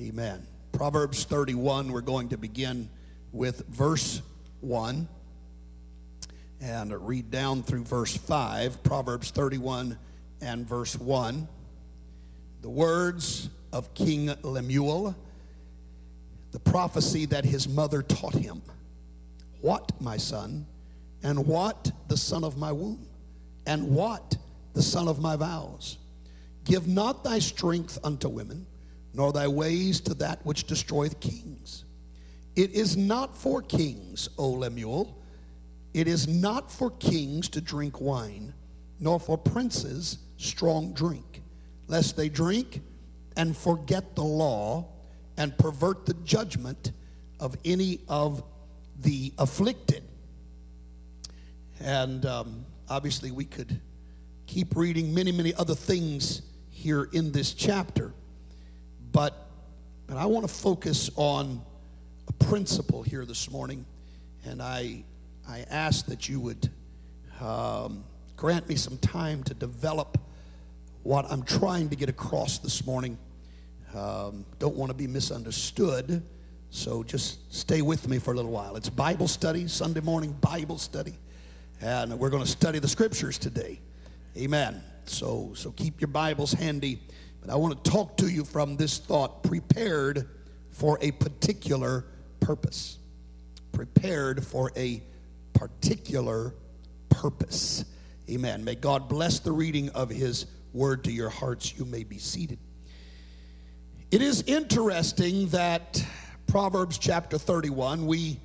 Amen. Proverbs 31, we're going to begin with verse 1 and read down through verse 5. Proverbs 31 and verse 1. The words of King Lemuel, the prophecy that his mother taught him. What, my son, and what the son of my womb, and what the son of my vows? Give not thy strength unto women, nor thy ways to that which destroyeth kings. It is not for kings, O Lemuel, it is not for kings to drink wine, nor for princes strong drink, lest they drink and forget the law and pervert the judgment of any of the afflicted. And um, obviously, we could keep reading many, many other things here in this chapter, but, but I want to focus on a principle here this morning, and I, I ask that you would um, grant me some time to develop what I'm trying to get across this morning. Um, don't want to be misunderstood. So just stay with me for a little while. It's Bible study, Sunday morning Bible study. And we're going to study the scriptures today. Amen. So, so keep your Bibles handy. But I want to talk to you from this thought prepared for a particular purpose. Prepared for a particular purpose. Amen. May God bless the reading of His word to your hearts. You may be seated. It is interesting that Proverbs chapter 31, we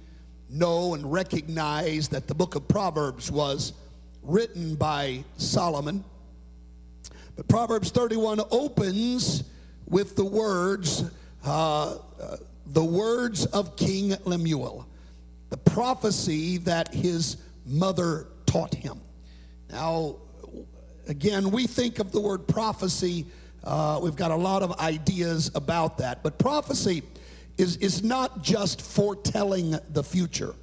know and recognize that the book of Proverbs was written by Solomon. Proverbs 31 opens with the words, uh, uh, the words of King Lemuel, the prophecy that his mother taught him. Now, again, we think of the word prophecy, uh, we've got a lot of ideas about that, but prophecy is, is not just foretelling the future.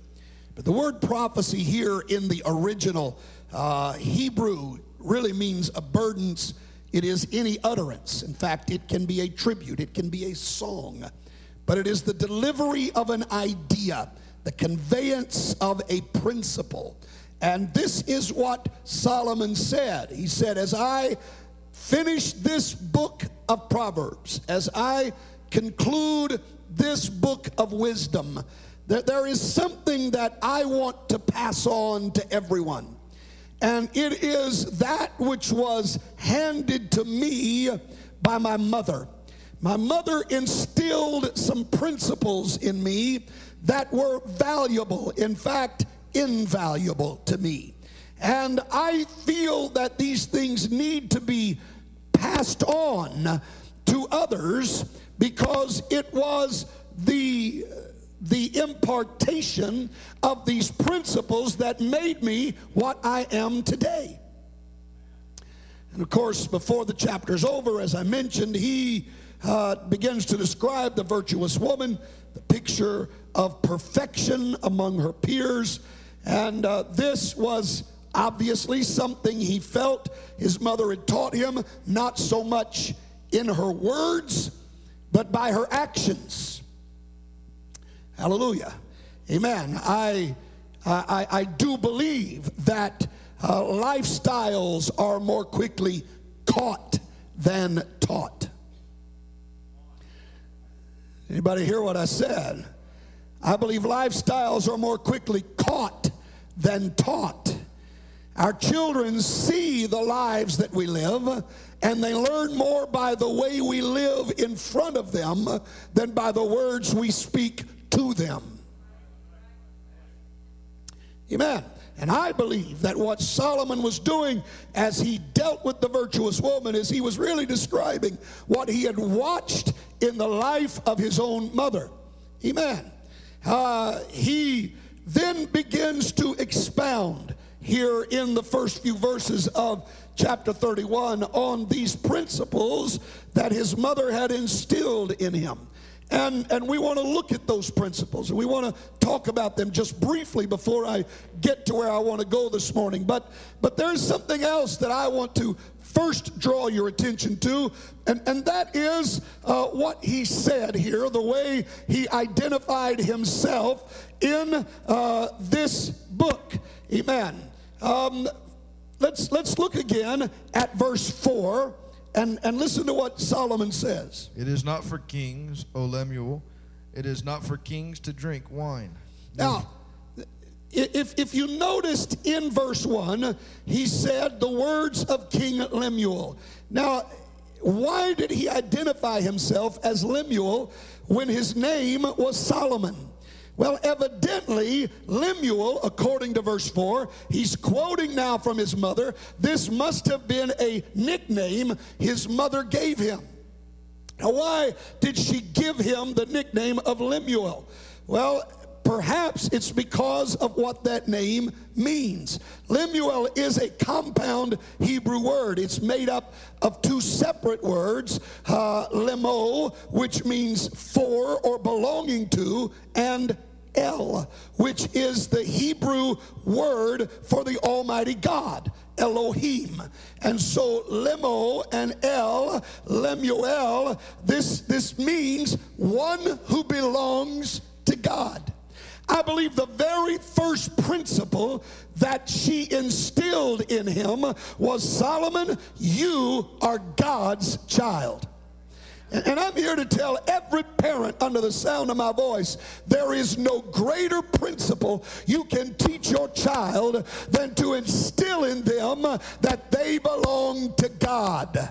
But the word prophecy here in the original uh, Hebrew really means a burdens. It is any utterance. In fact, it can be a tribute, it can be a song, but it is the delivery of an idea, the conveyance of a principle. And this is what Solomon said. He said, As I finish this book of Proverbs, as I conclude this book of wisdom, that there is something that I want to pass on to everyone. And it is that which was handed to me by my mother. My mother instilled some principles in me that were valuable, in fact, invaluable to me. And I feel that these things need to be passed on to others because it was the the impartation of these principles that made me what I am today. And of course, before the chapter's over, as I mentioned, he uh, begins to describe the virtuous woman, the picture of perfection among her peers. And uh, this was obviously something he felt his mother had taught him, not so much in her words, but by her actions. Hallelujah. Amen. I, I, I do believe that uh, lifestyles are more quickly caught than taught. Anybody hear what I said? I believe lifestyles are more quickly caught than taught. Our children see the lives that we live, and they learn more by the way we live in front of them than by the words we speak to them. Amen. And I believe that what Solomon was doing as he dealt with the virtuous woman is he was really describing what he had watched in the life of his own mother. Amen. Uh, he then begins to expound here in the first few verses of chapter 31 on these principles that his mother had instilled in him. And, and we want to look at those principles and we want to talk about them just briefly before I get to where I want to go this morning. But, but there's something else that I want to first draw your attention to, and, and that is uh, what he said here, the way he identified himself in uh, this book. Amen. Um, let's, let's look again at verse 4 and, and listen to what Solomon says. It is not for kings, O Lemuel. It is not for kings to drink wine. Now, if, if you noticed in verse 1, he said the words of King Lemuel. Now, why did he identify himself as Lemuel when his name was Solomon? Well, evidently, Lemuel, according to verse 4, he's quoting now from his mother. This must have been a nickname his mother gave him. Now, why did she give him the nickname of Lemuel? Well, perhaps it's because of what that name means. Lemuel is a compound Hebrew word. It's made up of two separate words, uh, lemo, which means for or belonging to, and El, which is the Hebrew word for the Almighty God. Elohim. And so Lemo and El, Lemuel, this, this means one who belongs to God. I believe the very first principle that she instilled in him was Solomon, you are God's child. And I'm here to tell every parent under the sound of my voice there is no greater principle you can teach your child than to instill in them that they belong to God.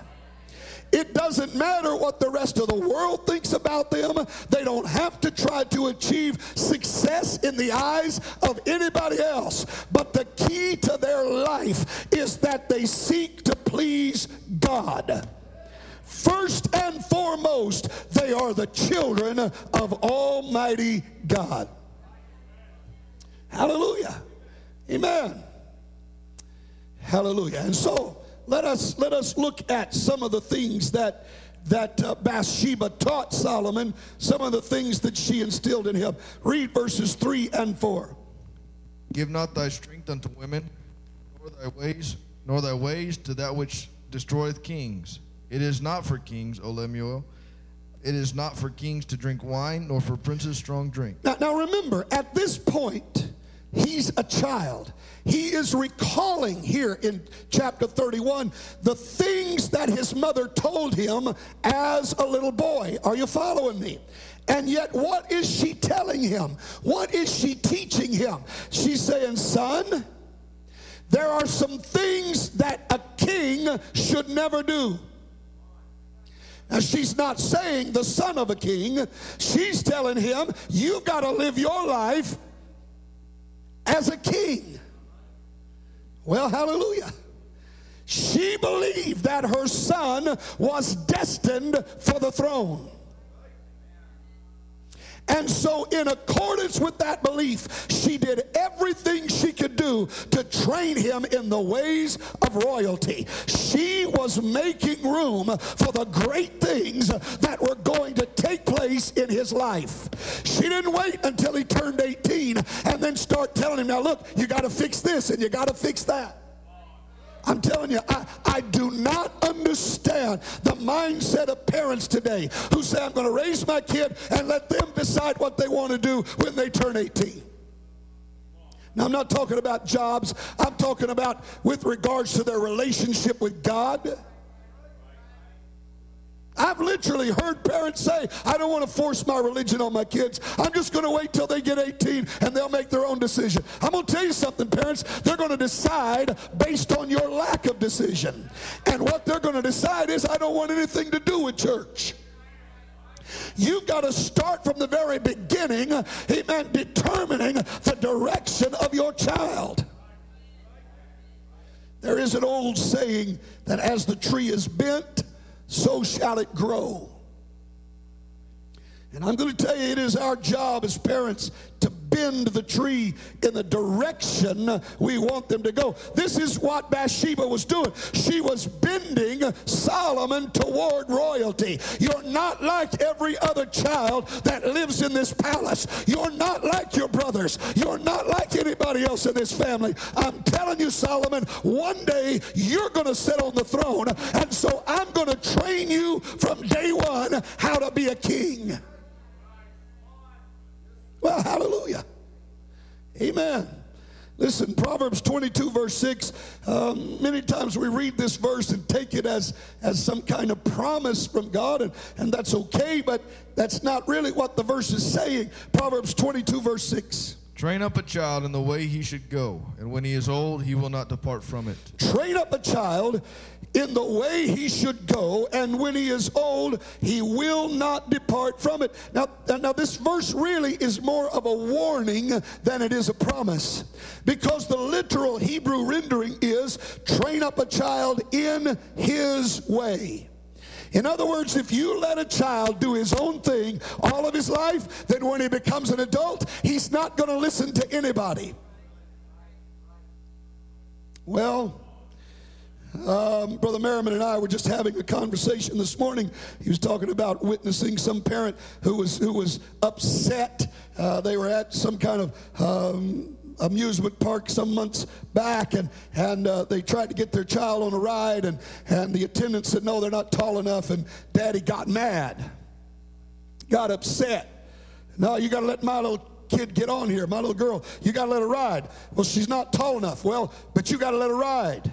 It doesn't matter what the rest of the world thinks about them. They don't have to try to achieve success in the eyes of anybody else. But the key to their life is that they seek to please God. First and foremost, they are the children of Almighty God. Hallelujah. Amen. Hallelujah. And so let us let us look at some of the things that that uh, Bathsheba taught Solomon, some of the things that she instilled in him. Read verses 3 and 4. Give not thy strength unto women, nor thy ways, nor thy ways to that which destroyeth kings. It is not for kings, O Lemuel. It is not for kings to drink wine, nor for princes strong drink. Now, now remember, at this point, he's a child. He is recalling here in chapter 31 the things that his mother told him as a little boy. Are you following me? And yet, what is she telling him? What is she teaching him? She's saying, Son, there are some things that a king should never do. Now, she's not saying the son of a king. She's telling him, you've got to live your life as a king. Well, hallelujah. She believed that her son was destined for the throne. And so, in accordance with that belief, she did everything she could do to train him in the ways of royalty. She was making room for the great things that were going to take place in his life. She didn't wait until he turned 18 and then start telling him, now look, you got to fix this and you got to fix that. I'm telling you, I, I do not understand the mindset of parents today who say, I'm going to raise my kid and let them decide what they want to do when they turn 18. Now, I'm not talking about jobs, I'm talking about with regards to their relationship with God. I've literally heard parents say, I don't want to force my religion on my kids. I'm just going to wait till they get 18 and they'll make their own decision. I'm going to tell you something, parents. They're going to decide based on your lack of decision. And what they're going to decide is, I don't want anything to do with church. You've got to start from the very beginning, amen, determining the direction of your child. There is an old saying that as the tree is bent, so shall it grow. And I'm going to tell you, it is our job as parents to bend the tree in the direction we want them to go. This is what Bathsheba was doing. She was bending Solomon toward royalty. You're not like every other child that lives in this palace. You're not like your brothers. You're not like anybody else in this family. I'm telling you, Solomon, one day you're going to sit on the throne, and so I'm going to train you from day one how to be a king. Well, hallelujah. Amen. Listen, Proverbs 22, verse 6. Um, many times we read this verse and take it as, as some kind of promise from God, and, and that's okay, but that's not really what the verse is saying. Proverbs 22, verse 6. Train up a child in the way he should go, and when he is old, he will not depart from it. Train up a child in the way he should go, and when he is old, he will not depart from it. Now, now this verse really is more of a warning than it is a promise, because the literal Hebrew rendering is train up a child in his way. In other words, if you let a child do his own thing all of his life, then when he becomes an adult, he's not going to listen to anybody. Well, um, Brother Merriman and I were just having a conversation this morning. He was talking about witnessing some parent who was who was upset. Uh, they were at some kind of um, amusement park some months back, and, and uh, they tried to get their child on a ride, and, and the attendant said, No, they're not tall enough. And daddy got mad, got upset. No, you got to let my little kid get on here, my little girl. You got to let her ride. Well, she's not tall enough. Well, but you got to let her ride.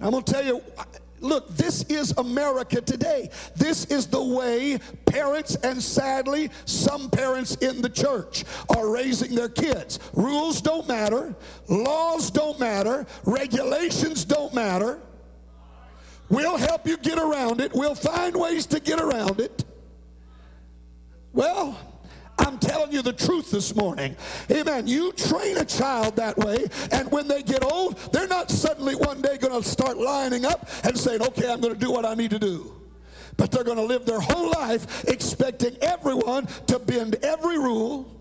I'm going to tell you, Look, this is America today. This is the way parents, and sadly, some parents in the church are raising their kids. Rules don't matter, laws don't matter, regulations don't matter. We'll help you get around it, we'll find ways to get around it. Well, I'm telling you the truth this morning. Amen. You train a child that way, and when they get old, they're not suddenly one day going to start lining up and saying, okay, I'm going to do what I need to do. But they're going to live their whole life expecting everyone to bend every rule.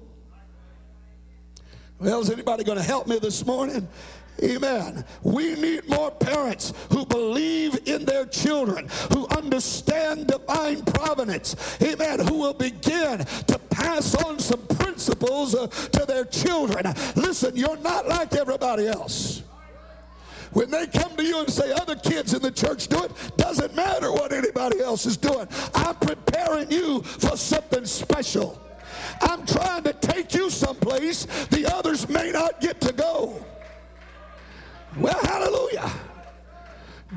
Well, is anybody going to help me this morning? Amen. We need more parents who believe in their children, who understand divine providence. Amen. Who will begin to pass on some principles uh, to their children. Listen, you're not like everybody else. When they come to you and say other kids in the church do it, doesn't matter what anybody else is doing. I'm preparing you for something special. I'm trying to take you someplace the others may not get to go. Well, hallelujah.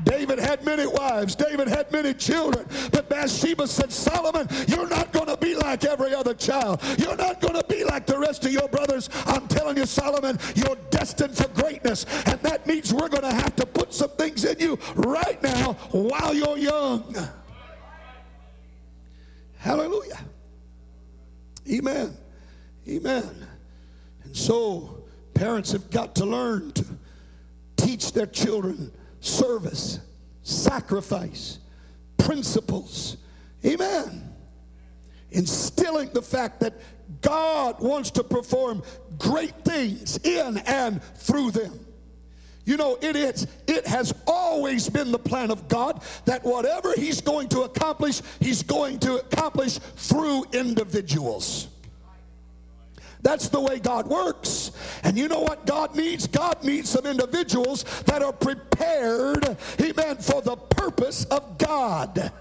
David had many wives. David had many children. But Bathsheba said, Solomon, you're not going to be like every other child. You're not going to be like the rest of your brothers. I'm telling you, Solomon, you're destined for greatness. And that means we're going to have to put some things in you right now while you're young. Hallelujah. Amen. Amen. And so, parents have got to learn to teach their children service, sacrifice, principles. Amen. Instilling the fact that God wants to perform great things in and through them. You know, it is, it has always been the plan of God that whatever He's going to accomplish, He's going to accomplish through individuals. That's the way God works. And you know what God needs? God needs some individuals that are prepared, amen, for the purpose of God.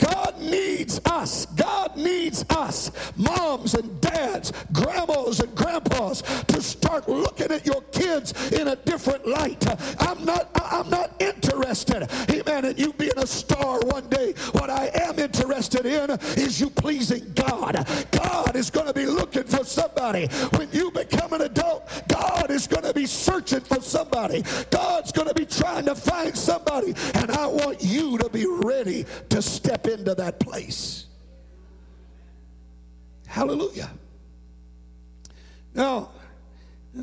God needs us. God needs us, moms and dads, grandmas and grandpas, to start looking at your kids in a different light. I'm not, I'm not interested, amen, in you being a star one day. What I am interested in is you pleasing God. God is going to be looking somebody. When you become an adult, God is going to be searching for somebody. God's going to be trying to find somebody. And I want you to be ready to step into that place. Hallelujah. Now,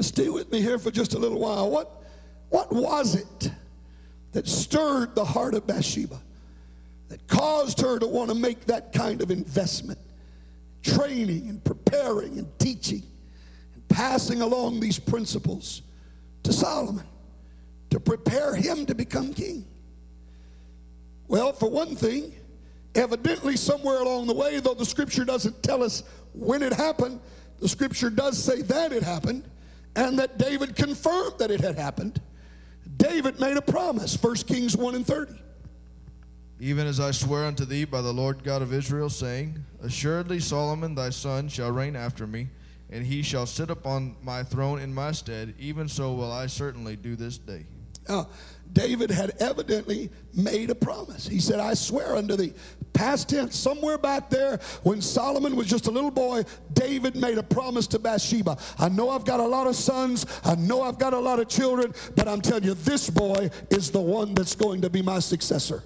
stay with me here for just a little while. What, what was it that stirred the heart of Bathsheba, that caused her to want to make that kind of investment? Training and preparing and teaching and passing along these principles to Solomon to prepare him to become king. Well, for one thing, evidently somewhere along the way, though the scripture doesn't tell us when it happened, the scripture does say that it happened and that David confirmed that it had happened. David made a promise, 1 Kings 1 and 30. Even as I swear unto thee by the Lord God of Israel, saying, Assuredly Solomon thy son shall reign after me, and he shall sit upon my throne in my stead, even so will I certainly do this day. Now, David had evidently made a promise. He said, I swear unto thee. Past tense, somewhere back there, when Solomon was just a little boy, David made a promise to Bathsheba. I know I've got a lot of sons, I know I've got a lot of children, but I'm telling you, this boy is the one that's going to be my successor.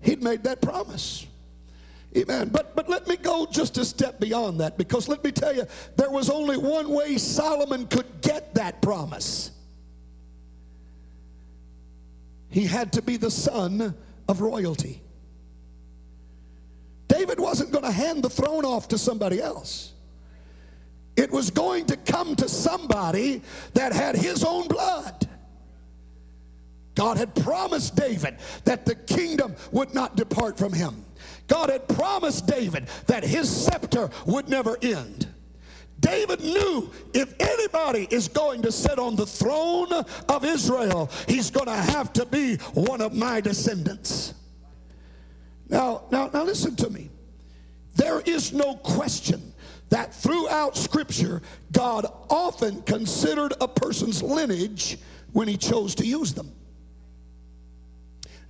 He'd made that promise. Amen. But but let me go just a step beyond that because let me tell you, there was only one way Solomon could get that promise. He had to be the son of royalty. David wasn't going to hand the throne off to somebody else. It was going to come to somebody that had his own blood. God had promised David that the kingdom would not depart from him. God had promised David that his scepter would never end. David knew if anybody is going to sit on the throne of Israel, he's going to have to be one of my descendants. Now, now, now listen to me. There is no question that throughout Scripture, God often considered a person's lineage when he chose to use them.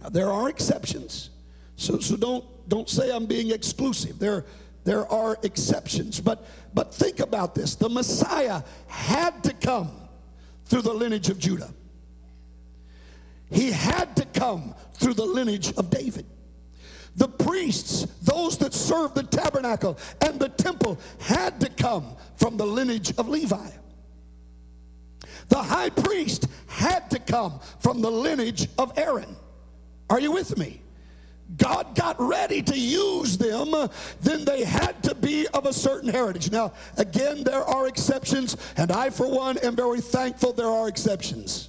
Now, there are exceptions. So, so don't, don't say I'm being exclusive. There, there are exceptions. But, but think about this the Messiah had to come through the lineage of Judah, he had to come through the lineage of David. The priests, those that served the tabernacle and the temple, had to come from the lineage of Levi. The high priest had to come from the lineage of Aaron. Are you with me? God got ready to use them, then they had to be of a certain heritage. Now, again, there are exceptions, and I, for one, am very thankful there are exceptions.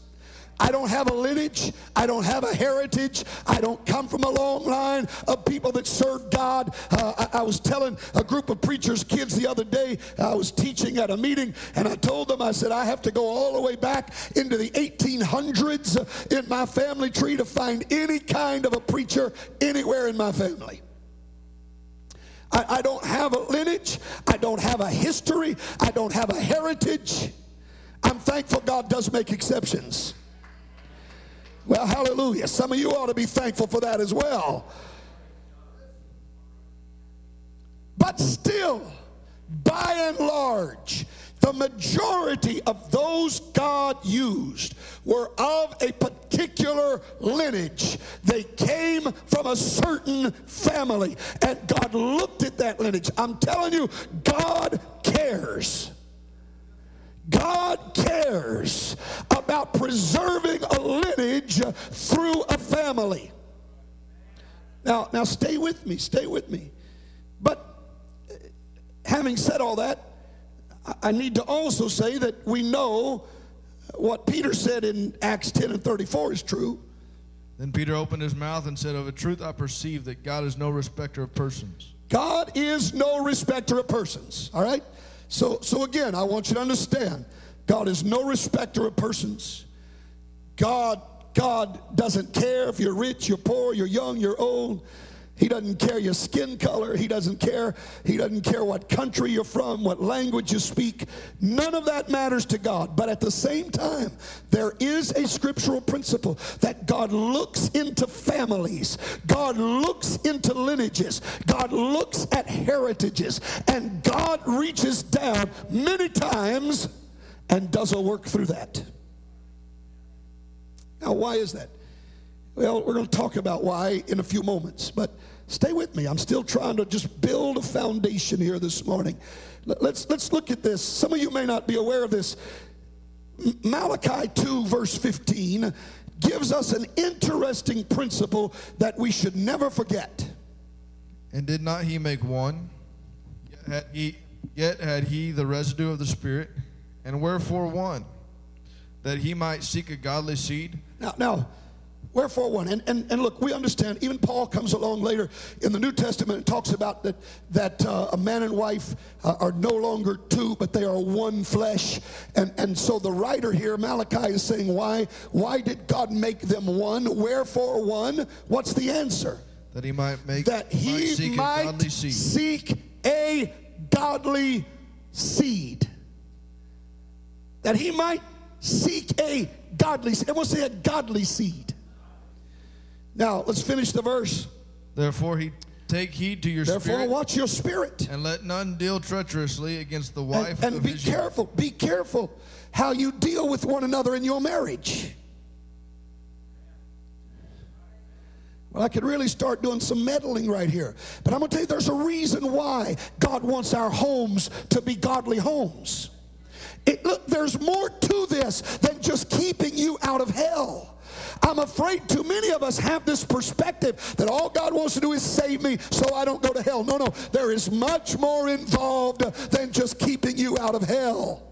I don't have a lineage. I don't have a heritage. I don't come from a long line of people that serve God. Uh, I, I, was telling a group of preachers' kids the other day, I was teaching at a meeting, and I told them, I said, I have to go all the way back into the 1800s in my family tree to find any kind of a preacher anywhere in my family. I, I don't have a lineage. I don't have a history. I don't have a heritage. I'm thankful God does make exceptions. Well, hallelujah. Some of you ought to be thankful for that as well. But still, by and large, the majority of those God used were of a particular lineage. They came from a certain family, and God looked at that lineage. I'm telling you, God cares. God cares about preserving a lineage through a family. Now, now stay with me, stay with me. But eh, having said all that, I need to also say that we know what Peter said in Acts 10 and 34 is true. Then Peter opened his mouth and said, Of a truth I perceive that God is no respecter of persons. God is no respecter of persons, all right? So, so again, I want you to understand God is no respecter of persons. God, God doesn't care if you're rich, you're poor, you're young, you're old. He doesn't care your skin color. He doesn't care. He doesn't care what country you're from, what language you speak. None of that matters to God. But at the same time, there is a scriptural principle that God looks into families, God looks into lineages, God looks at heritages, and God reaches down many times and does a work through that. Now, why is that? Well, we're going to talk about why in a few moments, but stay with me. I'm still trying to just build a foundation here this morning. Let's, let's look at this. Some of you may not be aware of this. Malachi 2, verse 15, gives us an interesting principle that we should never forget. And did not he make one? had he yet had he the residue of the Spirit, and wherefore one, that he might seek a godly seed. Now, now, wherefore one? And, and, and look, we understand, even Paul comes along later in the New Testament and talks about that, that uh, a man and wife uh, are no longer two, but they are one flesh. And, and so the writer here, Malachi, is saying, why, why did God make them one? Wherefore one? What's the answer? That he might make That he might seek might a godly seed. seek a godly seed. That he might seek a godly seed. Everyone say a godly seed. Now, let's finish the verse. Therefore he take heed to your Therefore, spirit, watch your spirit. and let none deal treacherously against the wife And, and be youth. careful. Be careful how you deal with one another in your marriage. Well, I could really start doing some meddling right here. But I'm going to tell you there's a reason why God wants our homes to be godly homes. It, look, there's more to this than just keeping you out of hell. I'm afraid too many of us have this perspective that all God wants to do is save me so I don't go to hell. No, no, there is much more involved than just keeping you out of hell.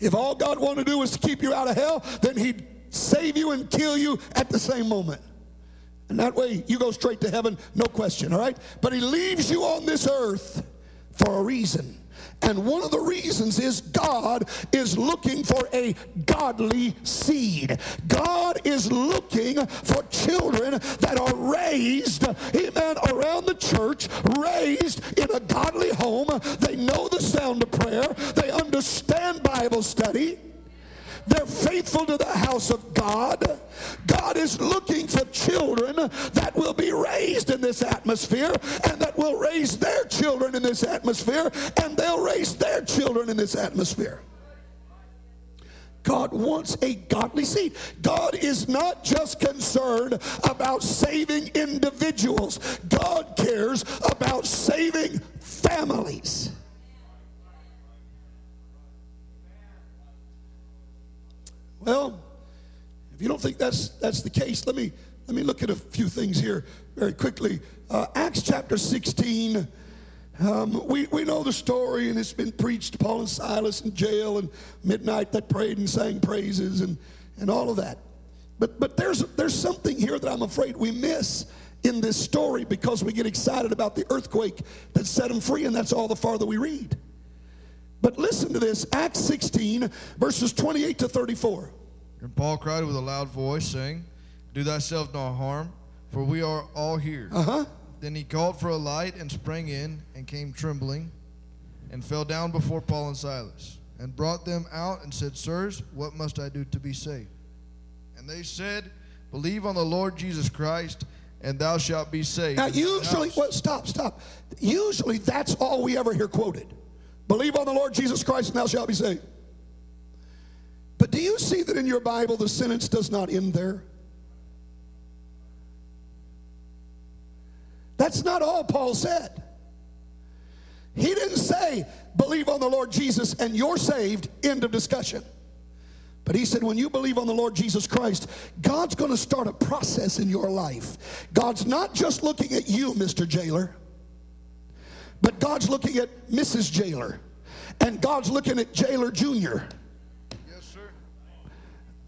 If all God wanted to do was to keep you out of hell, then He'd save you and kill you at the same moment. And that way you go straight to heaven, no question, all right? But He leaves you on this earth for a reason. And one of the reasons is God is looking for a godly seed. God is looking for children that are raised, amen, around the church, raised in a godly home. They know the sound of prayer, they understand Bible study. They're faithful to the house of God. God is looking for children that will be raised in this atmosphere and that will raise their children in this atmosphere and they'll raise their children in this atmosphere. God wants a godly seed. God is not just concerned about saving individuals, God cares about saving families. Well, if you don't think that's that's the case, let me let me look at a few things here very quickly. Uh, Acts chapter 16. Um, we, we know the story, and it's been preached. Paul and Silas in jail, and midnight they prayed and sang praises, and, and all of that. But but there's there's something here that I'm afraid we miss in this story because we get excited about the earthquake that set them free, and that's all the farther we read. But listen to this Acts 16, verses 28 to 34. And Paul cried with a loud voice, saying, Do thyself no harm, for we are all here. Uh huh. Then he called for a light and sprang in and came trembling and fell down before Paul and Silas and brought them out and said, Sirs, what must I do to be saved? And they said, Believe on the Lord Jesus Christ, and thou shalt be saved. Now, usually, house." well, stop, stop. Usually, that's all we ever hear quoted. Believe on the Lord Jesus Christ, and thou shalt be saved. But do you see that in your Bible the sentence does not end there? That's not all Paul said. He didn't say, believe on the Lord Jesus and you're saved, end of discussion. But he said, when you believe on the Lord Jesus Christ, God's going to start a process in your life. God's not just looking at you, Mr. Jailer, but God's looking at Mrs. Jailer, and God's looking at Jailer Jr. Yes, sir.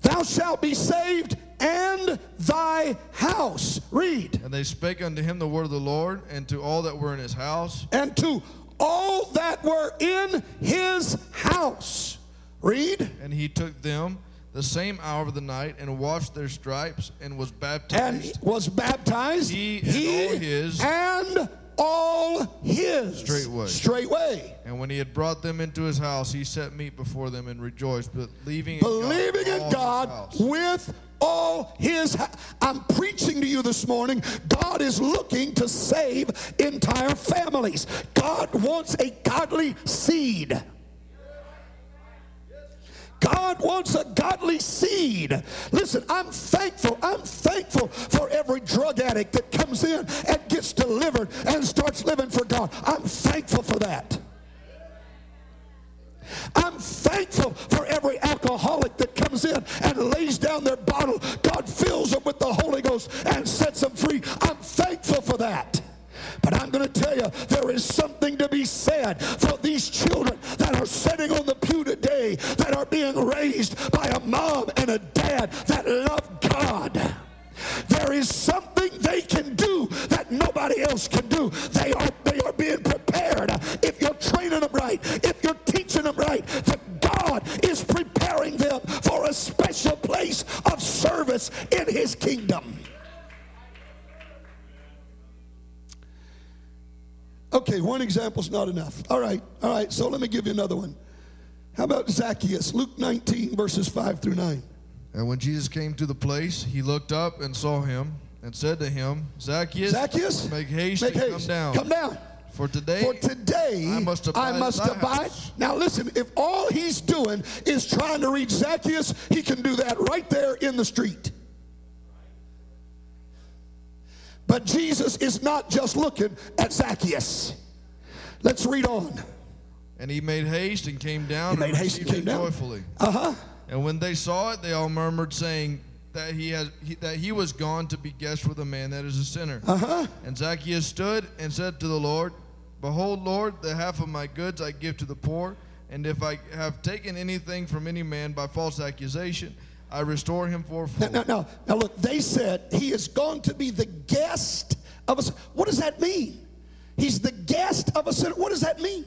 Thou shalt be saved and thy house. Read. And they spake unto him the word of the Lord, and to all that were in his house. And to all that were in his house. Read. And he took them the same hour of the night and washed their stripes and was baptized. And was baptized. He and all his- and all his. Straightway. Straightway. And when he had brought them into his house, he set meat before them and rejoiced, believing in believing God, in God with all his. Ha- I'm preaching to you this morning. God is looking to save entire families. God wants a godly seed. God wants a godly seed. Listen, I'm thankful. I'm thankful for every drug addict that comes in and gets delivered and starts living for God. I'm thankful for that. I'm thankful for every alcoholic that comes in and lays down their bottle. God fills them with the Holy Ghost and sets them free. I'm thankful for that. But I'm going to tell you, there is something to be said for these children that are sitting on the pew today that are being raised by a mom and a dad that love God. There is something they can do that nobody else can do. They are, they are being prepared. If you're training them right, if you're teaching them right, that God is preparing them for a special place of service in His kingdom. Okay, one example's not enough. All right, all right, so let me give you another one. How about Zacchaeus? Luke 19, verses 5 through 9. And when Jesus came to the place, he looked up and saw him and said to him, Zacchaeus, Zacchaeus, make haste make haste. come down. Come down. For today, For today, I must abide I must abide. Now, listen, if all he's doing is trying to reach Zacchaeus, he can do that right there in the street. But Jesus is not just looking at Zacchaeus. Let's read on. And he made haste and came down He made and haste and came down. joyfully. Uh huh. And when they saw it, they all murmured, saying that he had he, that he was gone to be guest with a man that is a sinner. Uh huh. And Zacchaeus stood and said to the Lord, Behold, Lord, the half of my goods I give to the poor, and if I have taken anything from any man by false accusation, I restore him Now, fourfold. now, now, now, look, they said he is going to be the guest of us. What does that mean? He's the guest of a sinner. What does that mean?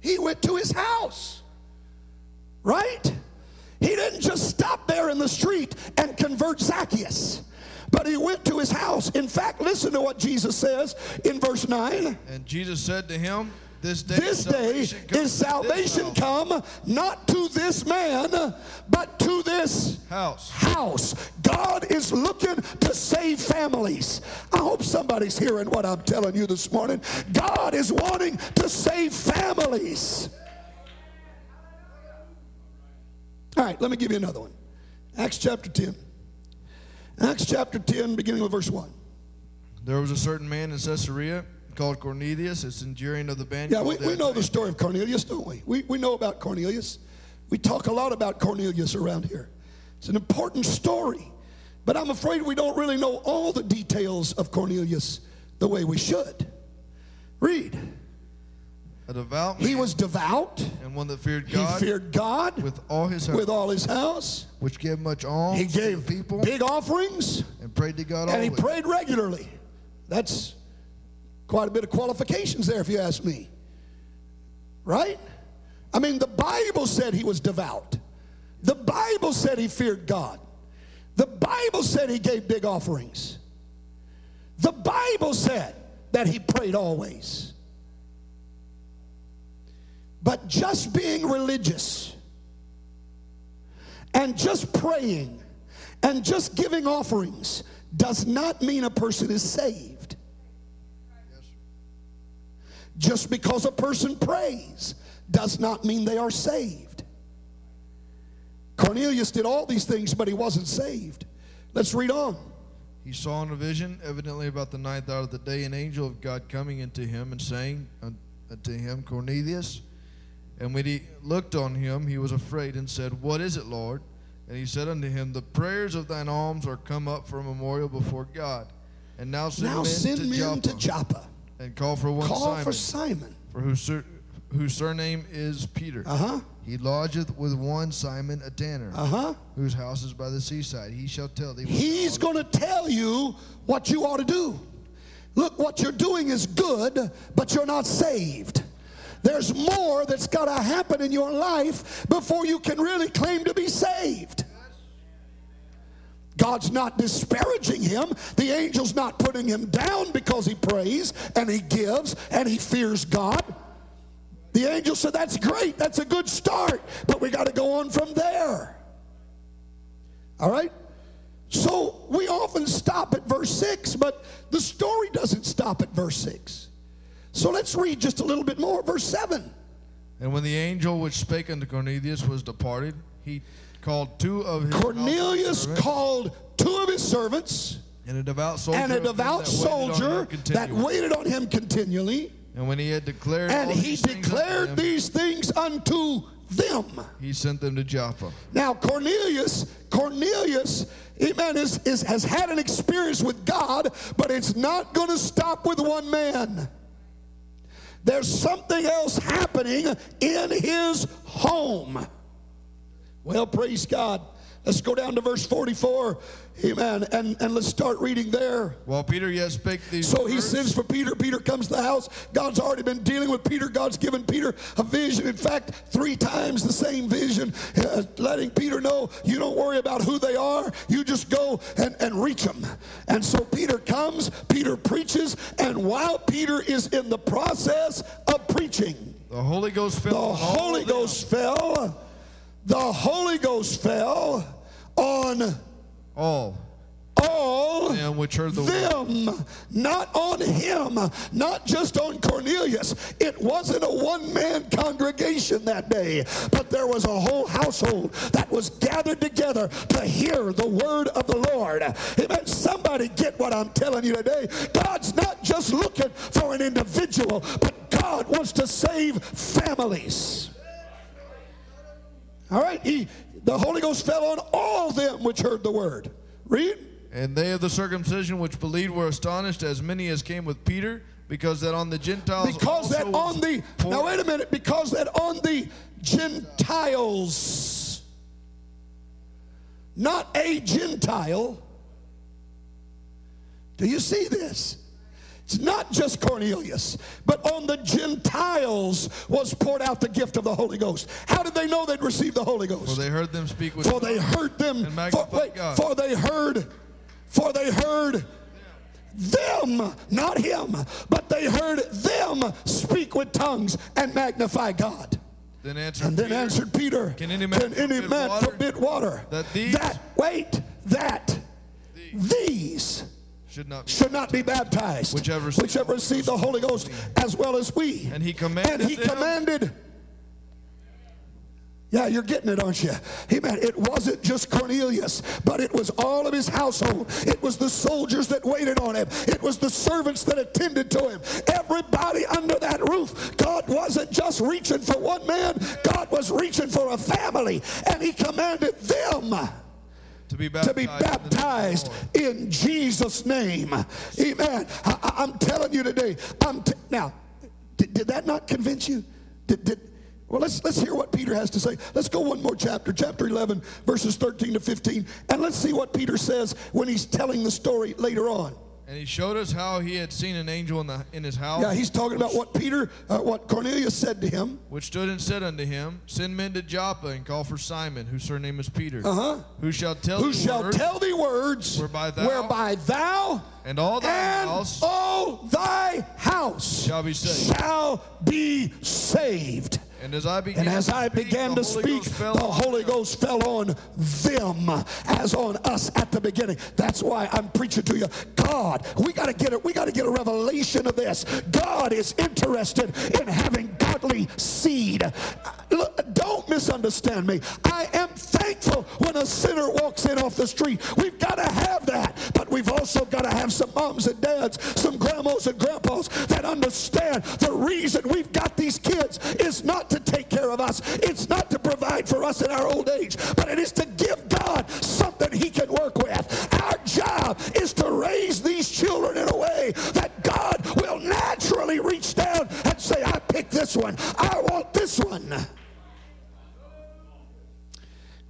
He went to his house, right? He didn't just stop there in the street and convert Zacchaeus, but he went to his house. In fact, listen to what Jesus says in verse 9. And Jesus said to him, This day, This day salvation is salvation come not to this man, but to this house. house. God is looking to save families. I hope somebody's hearing what I'm telling you this morning. God is wanting to save families. All right, let me give you another one. Acts chapter 10. Acts chapter 10, beginning with verse 1. There was a certain man in Caesarea called Cornelius, It's centurion of the band. Yeah, we, we know the story of Cornelius, don't we? we? We know about Cornelius. We talk a lot about Cornelius around here. It's an important story, but I'm afraid we don't really know all the details of Cornelius the way we should. Read. A devout man He was devout. and one that feared God. He feared God with all his heart, with all his house. which gave much alms He gave people big offerings and prayed to God and he prayed regularly. That's quite a bit of qualifications there, if you ask me. Right? I mean, the Bible said he was devout. The Bible said he feared God. The Bible said he gave big offerings. The Bible said that he prayed always. But just being religious and just praying and just giving offerings does not mean a person is saved. Just because a person prays does not mean they are saved. Cornelius did all these things, but he wasn't saved. Let's read on. He saw in a vision, evidently about the ninth hour of the day, an angel of God coming into him and saying unto him, Cornelius. And when he looked on him, he was afraid and said, What is it, Lord? And he said unto him, The prayers of thine alms are come up for a memorial before God. And now send now men, send to, men Joppa, to Joppa. And call for one Call Simon, for Simon. for whose, sur- whose surname is Peter. Uh huh. He lodgeth with one Simon a tanner, Uh huh. whose house is by the seaside. He shall tell thee. He's going to tell you what you ought to do. Look, what you're doing is good, but you're not saved. There's more that's got to happen in your life before you can really claim to be saved. God's not disparaging him. The angel's not putting him down because he prays and he gives and he fears God. The angel said, That's great. That's a good start. But we got to go on from there. All right? So we often stop at verse 6, but the story doesn't stop at verse 6. So let's read just a little bit more. Verse 7. And when the angel which spake unto Cornelius was departed, he called two of his Cornelius servants, called two of his servants and a devout soldier and a devout that waited on him that continually. waited on him continually. And when he had declared, And he these things unto declared them, these things unto them. he sent them to Joppa. Now Cornelius, Cornelius, amen, is, is, has had an experience with God, but it's not going to stop with one man. There's something else happening in his home. Well, praise God. Let's go down to verse 44. Amen. And, and let's start reading there. Well, Peter yet spake these So he words, sends for Peter. Peter comes to the house. God's already been dealing with Peter. God's given Peter a vision. In fact, three times the same vision, uh, letting Peter know you don't worry about who they are. You just go and, and reach them. And so Peter comes, Peter preaches, and while Peter is in the process of preaching, the Holy Ghost fell the Holy. Ghost fell. The Holy Ghost fell on all all them which heard the word. not on him, not just on Cornelius. It wasn't a one man congregation that day, but there was a whole household that was gathered together to hear the word of the Lord. Amen. Somebody get what I'm telling you today. God's not just looking for an individual, but God wants to save families. All right, he, the Holy Ghost fell on all them which heard the word. Read. And they of the circumcision which believed were astonished, as many as came with Peter, because that on the Gentiles because that on the poured- now wait a minute because that on the gentiles not a gentile do you see this not just cornelius but on the gentiles was poured out the gift of the holy ghost how did they know they'd received the holy Ghost? For they heard them speak with for they heard them for, wait, God. for they heard for they heard them not him but they heard them speak with tongues and magnify god Then answered and then Peter, answered peter Can any man can any forbid man water? forbid water That these- that wait that these should not be. should not be baptized Whichever received whichever received the holy ghost as well as we And he commanded and he commanded yeah, you're getting it, aren't you? Amen. It wasn't just Cornelius, but it was all of his household. It was the soldiers that waited on him. It was the servants that attended to him. Everybody under that roof. God wasn't just reaching for one man, God was reaching for a family. And he to be to be baptized, in the name of the baptized Lord. in Jesus' name. Amen. I, am telling you today. I'm t- now, did, did that not convince you? Did, did, well, let's let's hear what Peter has to say. Let's go one more chapter, chapter 11, verses 13 to 15, and let's see what Peter says when he's telling the story later on. And he showed us how he had seen an angel in, the, in his house, Yeah, he's talking about what Peter, uh, what Cornelius said to him. which stood and said unto him, Send men to Joppa and call for Simon, whose surname is Peter, Uh-huh. who shall tell Who thee shall words, tell thee words whereby thou- whereby thou and all thy and house all thy house shall be saved. shall be saved. And as I began, as to I speak, began the to Holy speak, Ghost fell the on Holy them. Ghost fell on them as on us at the beginning. That's why I'm preaching to you. God, we got to get it. We got to get a revelation of this. God is interested in having godly seed. Look, misunderstand me. I am thankful when a sinner walks in off the street. We've got to have that, but we've also got to have some moms and dads, some grandmas and grandpas that understand the reason we've got these kids is not to take care of us. It's not to provide for us in our old age, but it is to give God something He can work with. Our job is to raise these children in a way that God will naturally reach down and say, I pick this one. I want this one.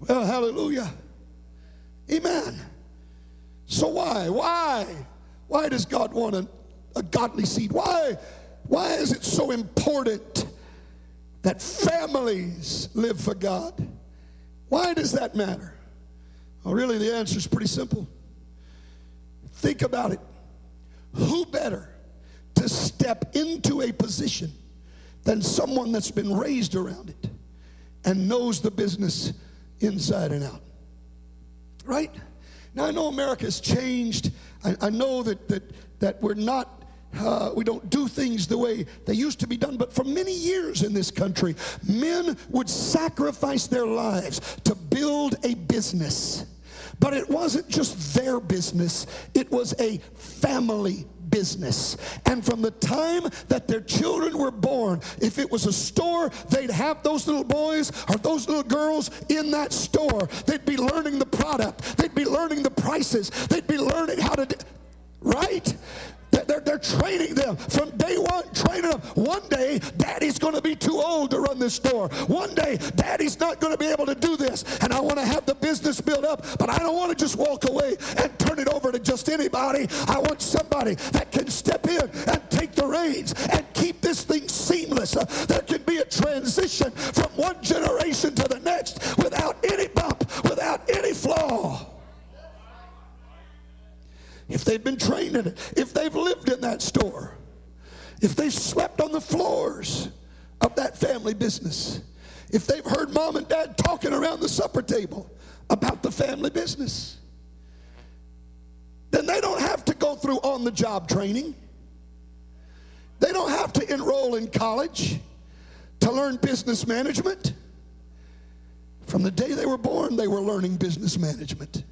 Well, hallelujah. Amen. So why? Why? Why does God want a, a godly seed? Why? Why is it so important that families live for God? Why does that matter? Well, really, the answer is pretty simple. Think about it. Who better to step into a position than someone that's been raised around it and knows the business inside and out? Right? Now, I know America's changed. I, I know that, that, that we're not uh, we don't do things the way they used to be done. But for many years in this country, men would sacrifice their lives to build a business. But it wasn't just their business, it was a family business. And from the time that their children were born, if it was a store, they'd have those little boys or those little girls in that store. They'd be learning the product, they'd be learning the prices, they'd be learning how to. right? They're, they're training them from day one, training them. One day, daddy's going to be too old to run this store. One day, daddy's not going to be able to do this. And I want to have the business built up, but I don't want to just walk away and turn it over to just anybody. I want somebody that can step in and take the reins and keep this thing seamless. Uh, there can be a transition from one generation to the next without any bump, without any flaw if they've been trained in it, if they've lived in that store, if they've slept on the floors of that family business, if they've heard mom and dad talking around the supper table about the family business, then they don't have to go through on the job training. They don't have to enroll in college to learn business management. From the day they were born, they were learning business management.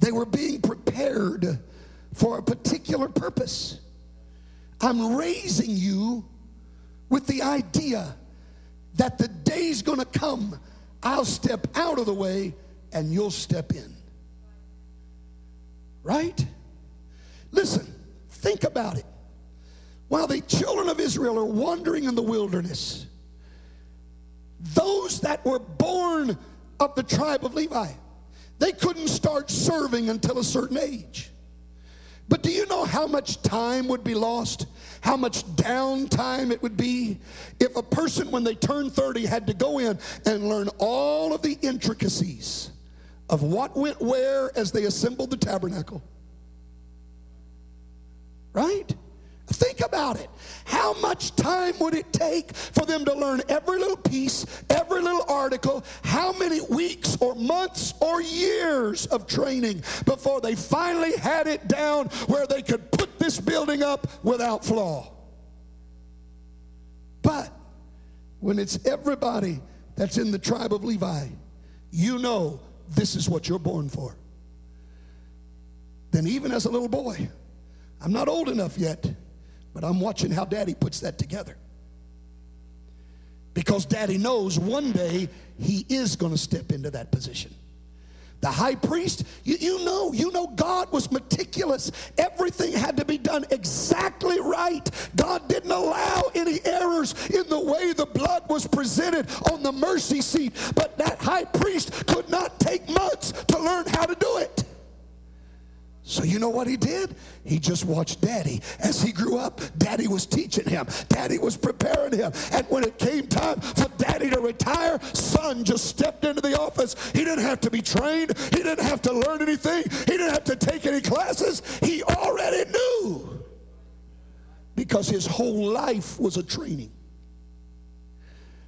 They were being prepared for a particular purpose. I'm raising you with the idea that the day's going to come, I'll step out of the way and you'll step in. Right? Listen, think about it. While the children of Israel are wandering in the wilderness, those that were born of the tribe of Levi, they couldn't start serving until a certain age. But do you know how much time would be lost? How much downtime it would be if a person, when they turned 30, had to go in and learn all of the intricacies of what went where as they assembled the tabernacle? Right? Think about it. How much time would it take for them to learn every little piece, every little article? How many weeks or months or years of training before they finally had it down where they could put this building up without flaw? But when it's everybody that's in the tribe of Levi, you know this is what you're born for. Then, even as a little boy, I'm not old enough yet but I'm watching how daddy puts that together. Because daddy knows one day he is going to step into that position. The high priest, you, you, know, you know, God was meticulous. Everything had to be done exactly right. God didn't allow any errors in the way the blood was presented on the mercy seat. But that high priest could not take months to learn how to do it. So, you know what he did? He just watched daddy. As he grew up, daddy was teaching him, daddy was preparing him. And when it came time for daddy to retire, son just stepped into the office. He didn't have to be trained, he didn't have to learn anything, he didn't have to take any classes. He already knew because his whole life was a training.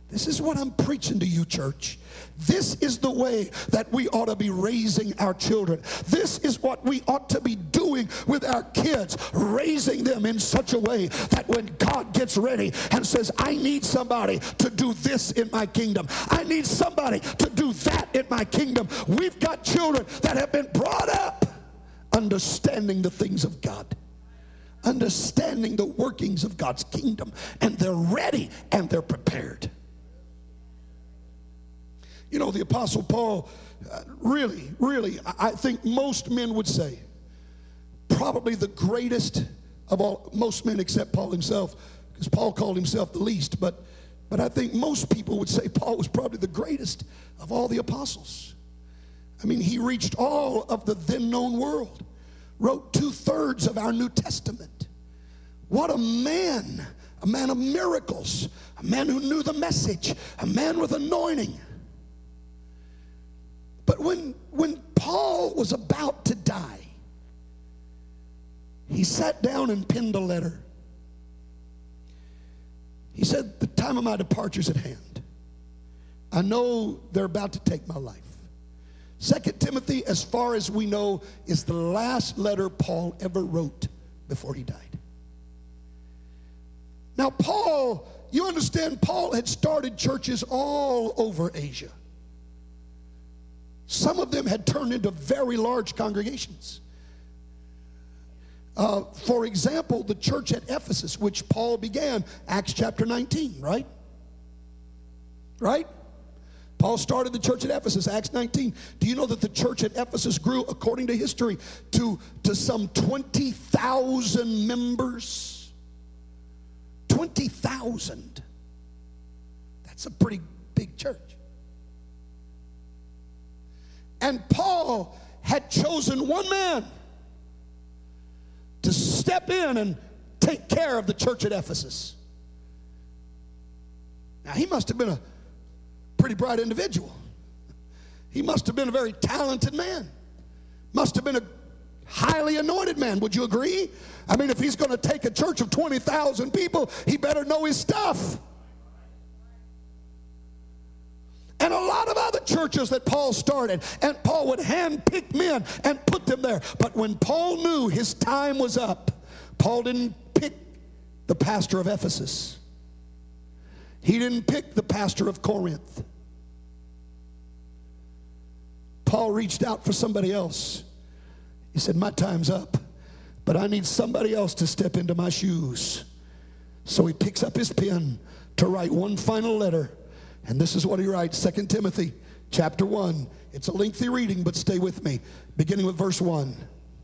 This is what I'm preaching to you, church. This is the way that we ought to be raising our children. This is what we ought to be doing with our kids, raising them in such a way that when God gets ready and says, I need somebody to do this in my kingdom, I need somebody to do that in my kingdom. We've got children that have been brought up understanding the things of God understanding the workings of God's kingdom, and they're ready and they're prepared. You know, the Apostle Paul, uh, really, really, I think most men would say, probably the greatest of all, most men except Paul himself, because Paul called himself the least, but, but I think most people would say Paul was probably the greatest of all the apostles. I mean, he reached all of the then known world, wrote two thirds of our New Testament. What a man, a man of miracles, a man who knew the message, a man with anointing. But when, when Paul was about to die, he sat down and penned a letter. He said, The time of my departure is at hand. I know they're about to take my life. Second Timothy, as far as we know, is the last letter Paul ever wrote before he died. Now, Paul, you understand, Paul had started churches all over Asia. Some of them had turned into very large congregations. Uh, for example, the church at Ephesus, which Paul began, Acts chapter 19, right? Right? Paul started the church at Ephesus, Acts 19. Do you know that the church at Ephesus grew, according to history, to, to some 20,000 members? 20,000. That's a pretty big church. And Paul had chosen one man to step in and take care of the church at Ephesus. Now, he must have been a pretty bright individual. He must have been a very talented man. Must have been a highly anointed man. Would you agree? I mean, if he's going to take a church of 20,000 people, he better know his stuff. And a lot of other churches that Paul started, and Paul would handpick men and put them there. But when Paul knew his time was up, Paul didn't pick the pastor of Ephesus. He didn't pick the pastor of Corinth. Paul reached out for somebody else. He said, My time's up, but I need somebody else to step into my shoes. So he picks up his pen to write one final letter and this is what he writes 2 Timothy chapter 1. It's a lengthy reading, but stay with me. Beginning with verse 1.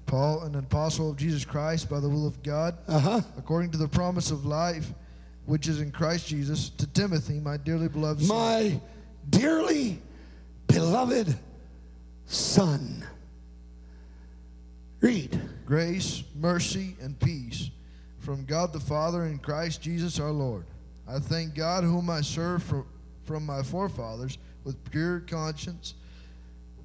Paul, an apostle of Jesus Christ by the will of God, uh-huh. according to the promise of life which is in Christ Jesus, to Timothy, my dearly beloved son. My dearly beloved son. Read. Grace, mercy, and peace from God the Father and Christ Jesus our Lord. I thank God whom I serve for from my forefathers with pure conscience,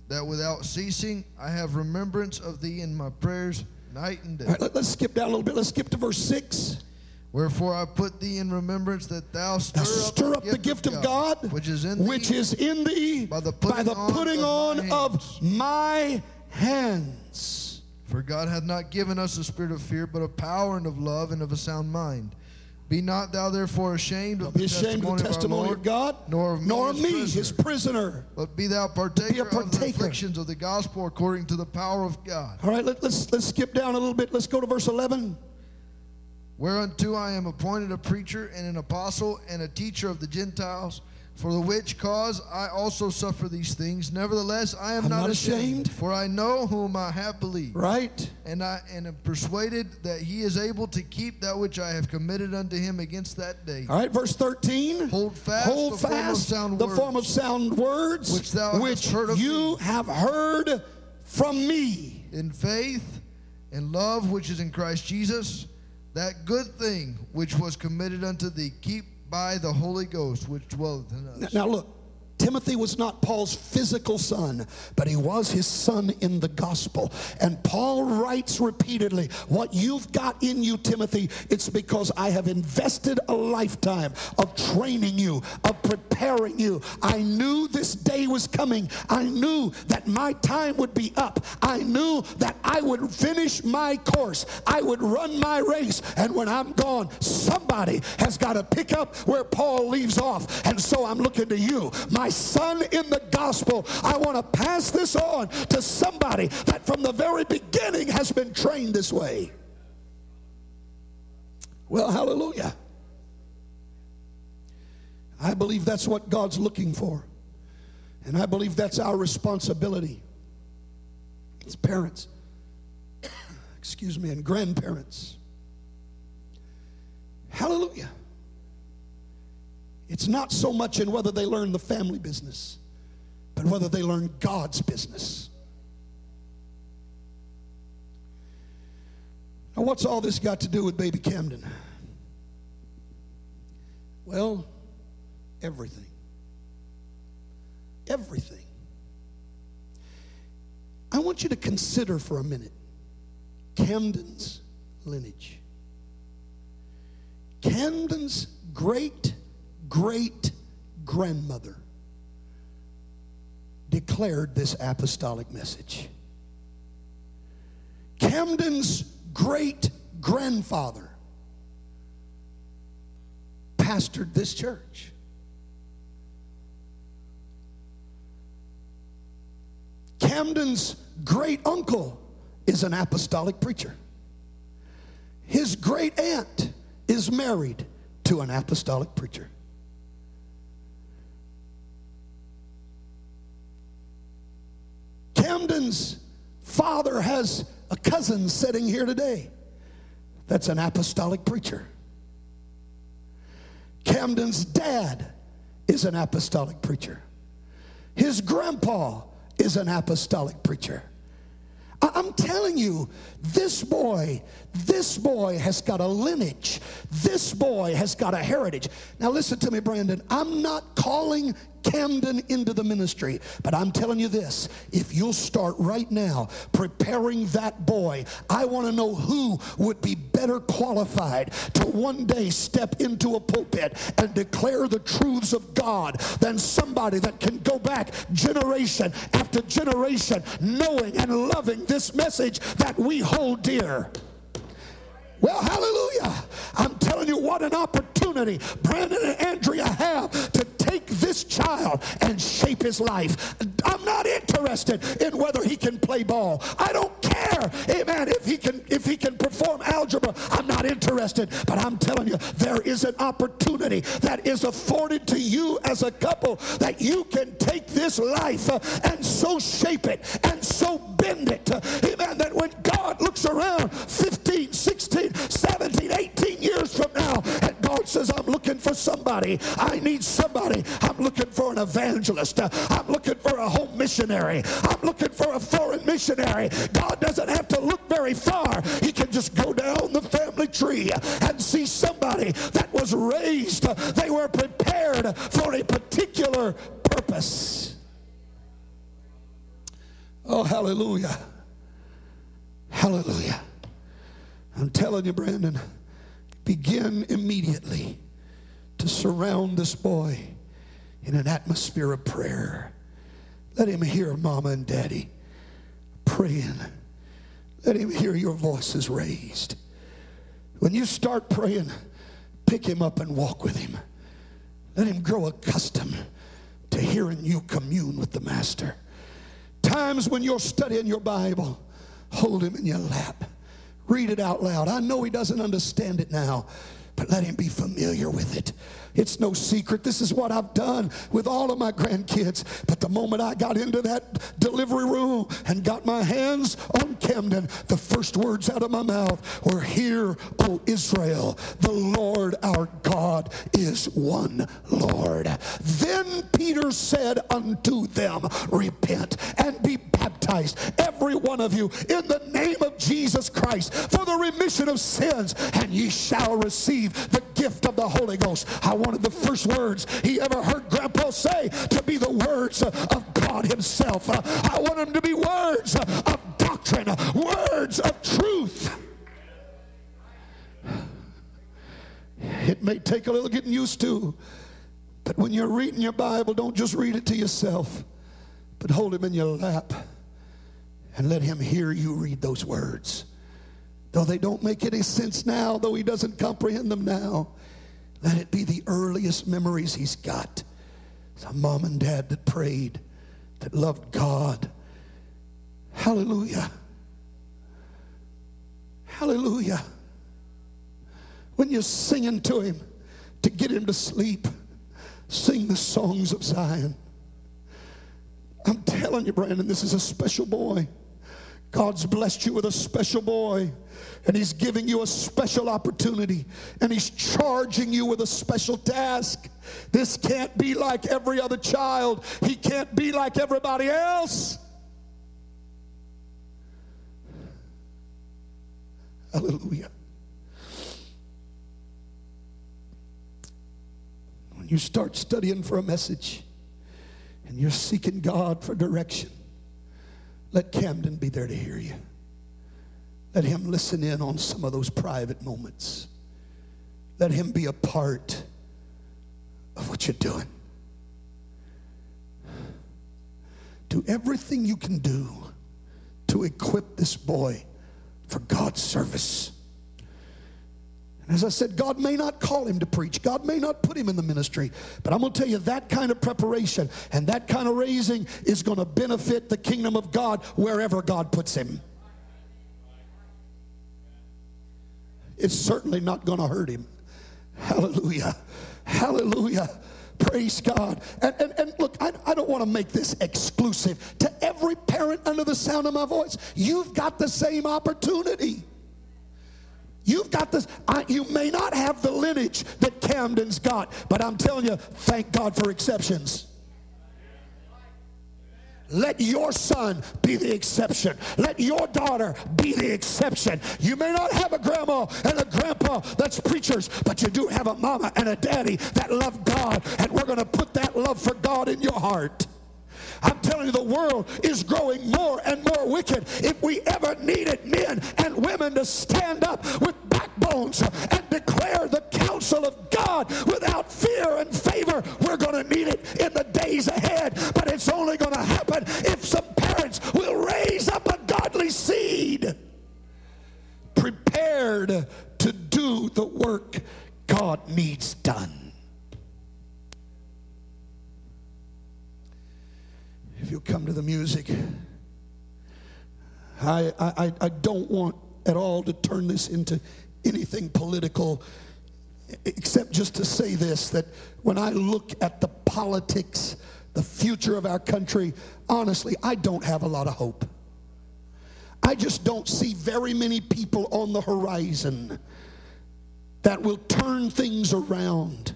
that without ceasing I have remembrance of thee in my prayers night and day. All right, let, us skip down a little bit. Let's skip to verse 6. Wherefore I put thee in remembrance that thou stir, stir up, up, the gift, of, God, God, which is in thee, is in thee by the putting, by the putting on, on, of, my hands. For God hath not given us a spirit of fear, but of power and of love and of a sound mind. Be not thou therefore ashamed of be the ashamed testimony, of, the testimony of, God, nor of me, nor his, me prisoner. his prisoner. But be thou partaker, be partaker, of the afflictions of the gospel according to the power of God. All right, let, let's, let's skip down a little bit. Let's go to verse 11. Whereunto I am appointed a preacher and an apostle and a teacher of the Gentiles for the which cause I also suffer these things. Nevertheless, I am not, not ashamed, for I know whom I have believed. Right. And I and am persuaded that he is able to keep that which I have committed unto him against that day. All right, verse 13. Hold fast Hold the fast form of sound the words, form of sound words which thou which heard of you me. have heard from me. In faith and love which is in Christ Jesus, that good thing which was committed unto thee, keep by the Holy Ghost which dwelleth in us. Now, look, Timothy was not Paul's physical son, but he was his son in the gospel. And Paul writes repeatedly, What you've got in you, Timothy, it's because I have invested a lifetime of training you, of preparing you. I knew this day was coming. I knew that my time would be up. I knew that I would finish my course. I would run my race. And when I'm gone, somebody has got to pick up where Paul leaves off. And so I'm looking to you, my my son in the gospel. I want to pass this on to somebody that from the very beginning has been trained this way. Well, hallelujah. I believe that's what God's looking for. And I believe that's our responsibility as parents, excuse me, and grandparents. Hallelujah. It's not so much in whether they learn the family business, but whether they learn God's business. Now, what's all this got to do with baby Camden? Well, everything. Everything. I want you to consider for a minute Camden's lineage. Camden's great great grandmother declared this apostolic message. Camden's great grandfather pastored this church. Camden's great uncle is an apostolic preacher. his great aunt is married to an apostolic preacher. Camden's father has a cousin sitting here today that's an apostolic preacher. Camden's dad is an apostolic preacher. His grandpa is an apostolic preacher. I'm telling you, this boy, this boy has got a lineage. This boy has got a heritage. Now, listen to me, Brandon. I'm not calling Camden into the ministry. But I'm telling you this if you'll start right now preparing that boy, I want to know who would be better qualified to one day step into a pulpit and declare the truths of God than somebody that can go back generation after generation knowing and loving this message that we hold dear. Well, hallelujah. I'm telling you what an opportunity Brandon and Andrea have to take this child and shape his life. I'm not interested in whether he can play ball. I don't care, amen, if he can if he can perform algebra. I'm not interested, but I'm telling you there is an opportunity that is afforded to you as a couple that you can take this life uh, and so shape it and so bend it. Uh, amen, that when God looks around 15, 16 17, 18 years from now, and Says, I'm looking for somebody. I need somebody. I'm looking for an evangelist. I'm looking for a home missionary. I'm looking for a foreign missionary. God doesn't have to look very far. He can just go down the family tree and see somebody that was raised. They were prepared for a particular purpose. Oh, hallelujah. Hallelujah. I'm telling you, Brandon, begin immediately to surround this boy in an atmosphere of prayer. Let him hear mama and daddy praying. Let him hear your voices raised. When you start praying, pick him up and walk with him. Let him grow accustomed to hearing you commune with the Master. Times when you're studying your Bible, hold him in your lap Read it out loud. I know he doesn't understand it now, but let him be familiar with it. It's no secret. This is what I've done with all of my grandkids. But the moment I got into that delivery room and got my hands on Camden, the first words out of my mouth were, Hear, O Israel, the Lord our God is one Lord. Then Peter said unto them, Repent and be baptized, every one of you, in the name of Jesus Christ, for the remission of sins, and ye shall receive the gift of the Holy Ghost. I wanted the first words he ever heard Grandpa say to be the words of God Himself. I want them to be words of doctrine, words of truth. It may take a little getting used to, but when you're reading your Bible, don't just read it to yourself, but hold him in your lap and let him hear you read those words. Though they don't make any sense now, though he doesn't comprehend them now, let it be the earliest memories he's got. Some mom and dad that prayed, that loved God. Hallelujah. Hallelujah. When you're singing to him to get him to sleep, sing the songs of Zion. I'm telling you, Brandon, this is a special boy. God's blessed you with a special boy, and He's giving you a special opportunity, and He's charging you with a special task. This can't be like every other child, He can't be like everybody else. Hallelujah. When you start studying for a message and you're seeking God for direction, let Camden be there to hear you. Let him listen in on some of those private moments. Let him be a part of what you're doing. Do everything you can do to equip this boy for God's service. And as I said, God may not call him to preach, God may not put him in the ministry, but I'm going to tell you that kind of preparation and that kind of raising is going to benefit the kingdom of God wherever God puts him. it's certainly not going to hurt him. Hallelujah. Hallelujah. Praise God. And, and, and look, I, I don't want to make this exclusive to every parent under the sound of my voice. You've got the same opportunity. You've got this. I, you may not have the lineage that Camden's got, but I'm telling you, thank God for exceptions. Let your son be the exception. Let your daughter be the exception. You may not have a grandma and a grandpa that's preachers, but you do have a mama and a daddy that love God, and we're going to put that love for God in your heart. I'm telling you, the world is growing more and more wicked. If we ever needed men and women to stand up with backbones and declare the counsel of God without fear and favor, we're going to need it in the days ahead. But it's only going to happen if some parents will raise up a godly seed prepared to do the work God needs done. If you'll come to the music, I, I, I don't want at all to turn this into anything political, except just to say this that when I look at the politics, the future of our country, honestly, I don't have a lot of hope. I just don't see very many people on the horizon that will turn things around.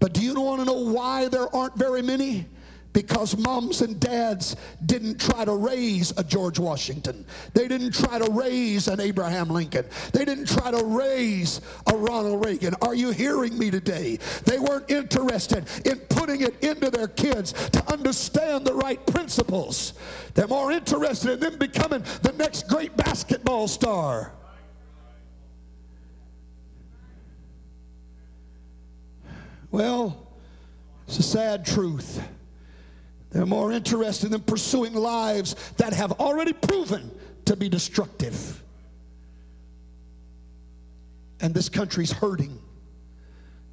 But do you want to know why there aren't very many? Because moms and dads didn't try to raise a George Washington. They didn't try to raise an Abraham Lincoln. They didn't try to raise a Ronald Reagan. Are you hearing me today? They weren't interested in putting it into their kids to understand the right principles. They're more interested in them becoming the next great basketball star. Well, it's a sad truth. They're more interested in pursuing lives that have already proven to be destructive. And this country's hurting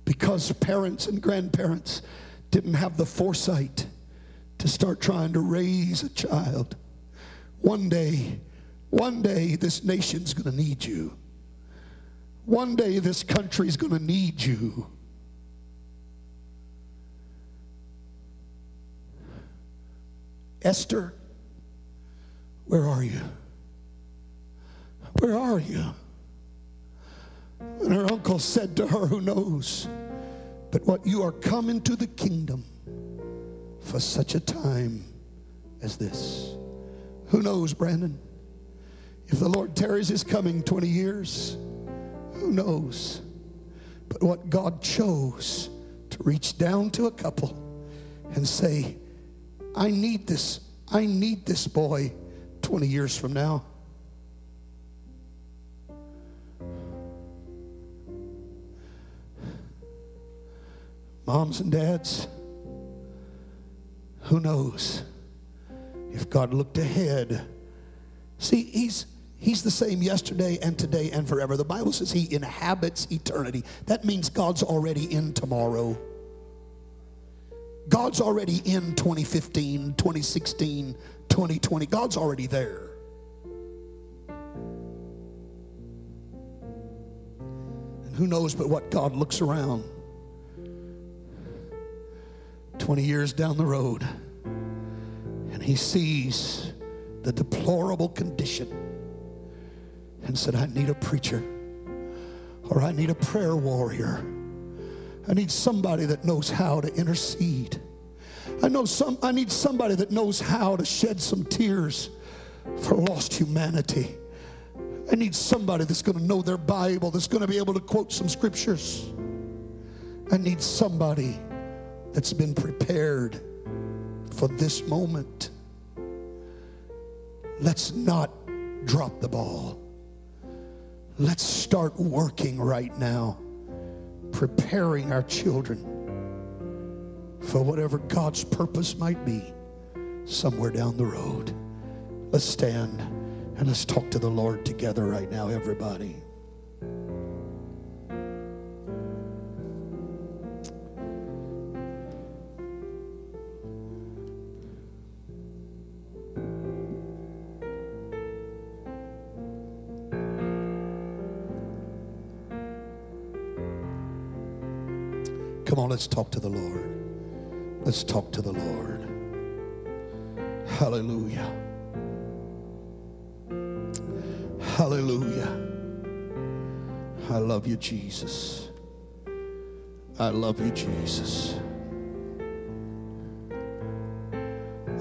because parents and grandparents didn't have the foresight to start trying to raise a child. One day, one day, this nation's to need you. One day, this country's to need you. Esther, where are you? Where are you? And her uncle said to her, Who knows? But what you are coming to the kingdom for such a time as this. Who knows, Brandon? If the Lord tarries his coming 20 years, who knows? But what God chose to reach down to a couple and say, I need this. I need this boy 20 years from now. Moms and dads, who knows if God looked ahead? See, he's He's the same yesterday and today and forever. The Bible says he inhabits eternity. That means God's already in tomorrow. God's already in 2015, 2016, 2020. God's already there. And who knows but what God looks around 20 years down the road and he sees the deplorable condition and said, I need a preacher or I need a prayer warrior I need somebody that knows how to intercede. I know some I need somebody that knows how to shed some tears for lost humanity. I need somebody that's going to know their Bible, that's going to be able to quote some scriptures. I need somebody that's been prepared for this moment. Let's not drop the ball. Let's start working right now preparing our children for whatever God's purpose might be somewhere down the road. Let's stand and let's talk to the Lord together right now, everybody. Let's talk to the Lord. Let's talk to the Lord. Hallelujah. Hallelujah. I love you, Jesus. I love you, Jesus.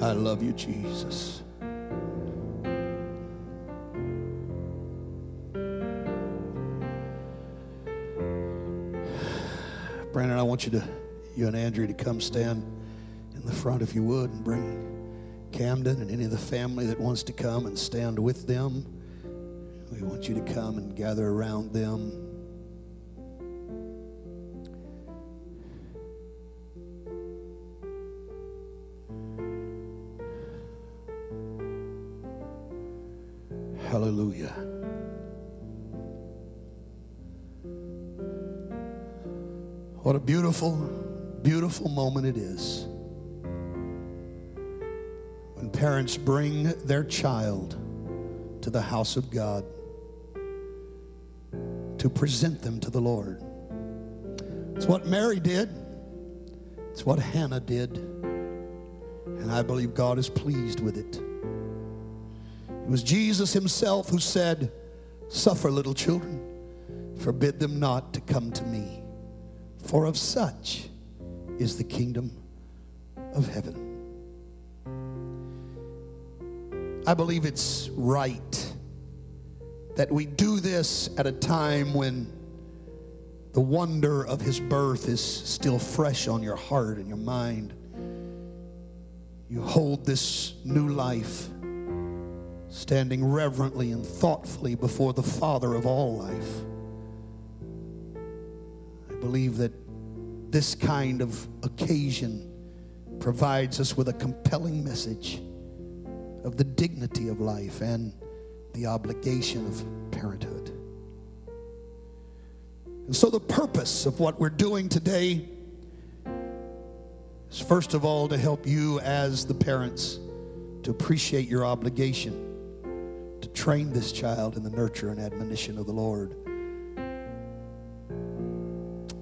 I love you, Jesus. Want you to, you and Andrew, to come stand in the front if you would and bring Camden and any of the family that wants to come and stand with them. We want you to come and gather around them. Beautiful, beautiful moment it is when parents bring their child to the house of God to present them to the Lord. It's what Mary did, it's what Hannah did, and I believe God is pleased with it. It was Jesus himself who said, Suffer little children, forbid them not to come to me, for of such is the kingdom of heaven. I believe it's right that we do this at a time when the wonder of his birth is still fresh on your heart and your mind. You hold this new life standing reverently and thoughtfully before the Father of all life. I believe that this kind of occasion provides us with a compelling message of the dignity of life and the obligation of parenthood. And so, the purpose of what we're doing today is first of all to help you as the parents to appreciate your obligation to train this child in the nurture and admonition of the Lord.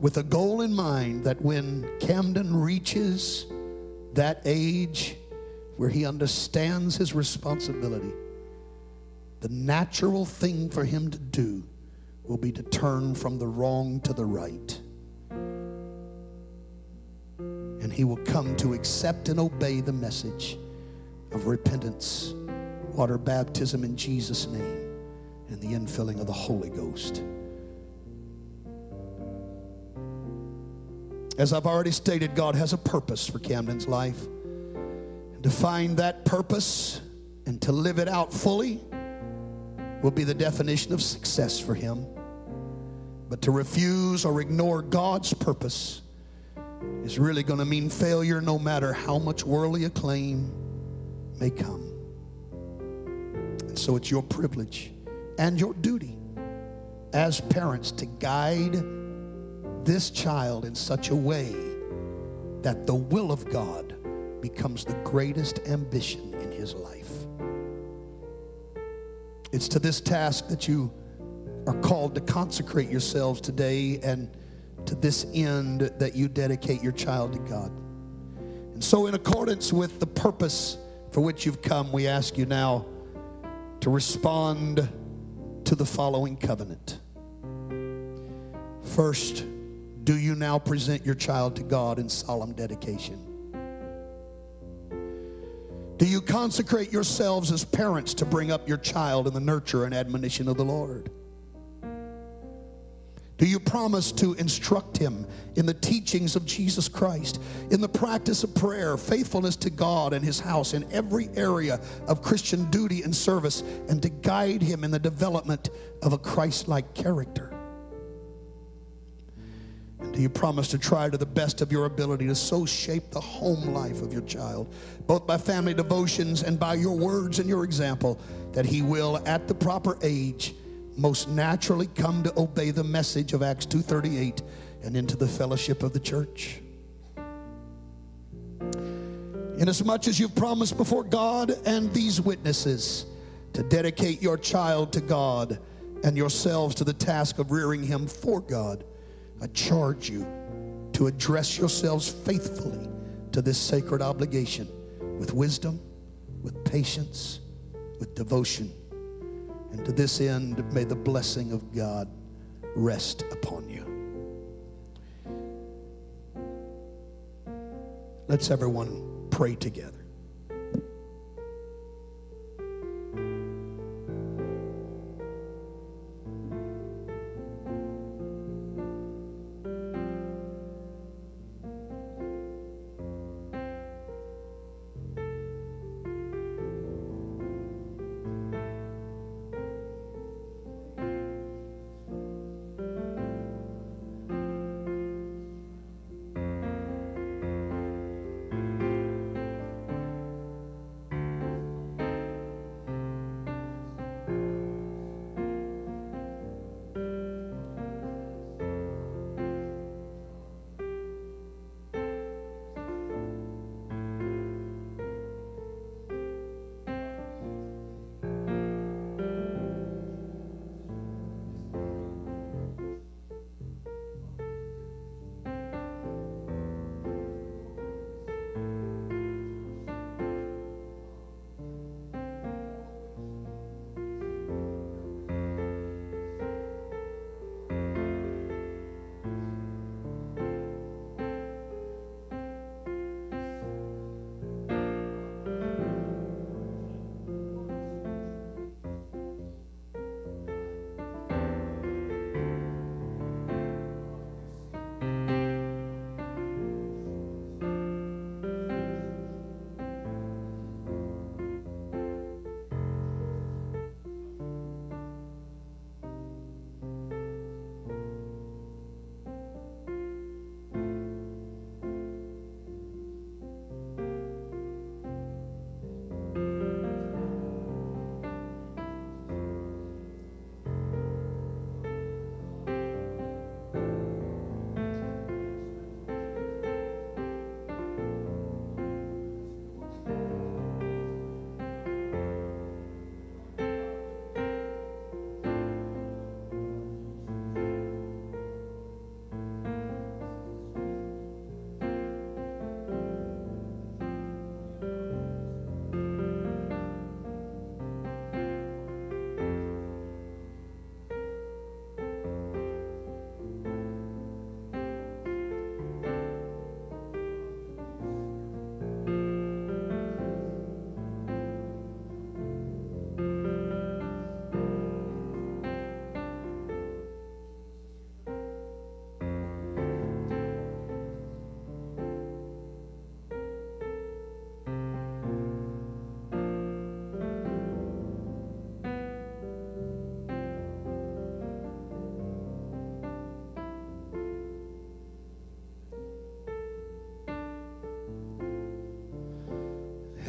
With a goal in mind that when Camden reaches that age where he understands his responsibility, the natural thing for him to do will be to turn from the wrong to the right. And he will come to accept and obey the message of repentance, water baptism in Jesus' name, and the infilling of the Holy Ghost. As I've already stated, God has a purpose for Camden's life. And to find that purpose and to live it out fully will be the definition of success for him. But to refuse or ignore God's purpose is really going to mean failure no matter how much worldly acclaim may come. And so it's your privilege and your duty as parents to guide this child in such a way that the will of God becomes the greatest ambition in his life. It's to this task that you are called to consecrate yourselves today and to this end that you dedicate your child to God. And so, in accordance with the purpose for which you've come, we ask you now to respond to the following covenant. First, do you now present your child to God in solemn dedication? Do you consecrate yourselves as parents to bring up your child in the nurture and admonition of the Lord? Do you promise to instruct him in the teachings of Jesus Christ, in the practice of prayer, faithfulness to God and his house, in every area of Christian duty and service, and to guide him in the development of a Christ like character? And do you promise to try to the best of your ability to so shape the home life of your child, both by family devotions and by your words and your example, that he will, at the proper age, most naturally come to obey the message of Acts 2:38 and into the fellowship of the church. Inasmuch as you've promised before God and these witnesses to dedicate your child to God and yourselves to the task of rearing him for God, I charge you to address yourselves faithfully to this sacred obligation with wisdom, with patience, with devotion. And to this end, may the blessing of God rest upon you. Let's everyone pray together.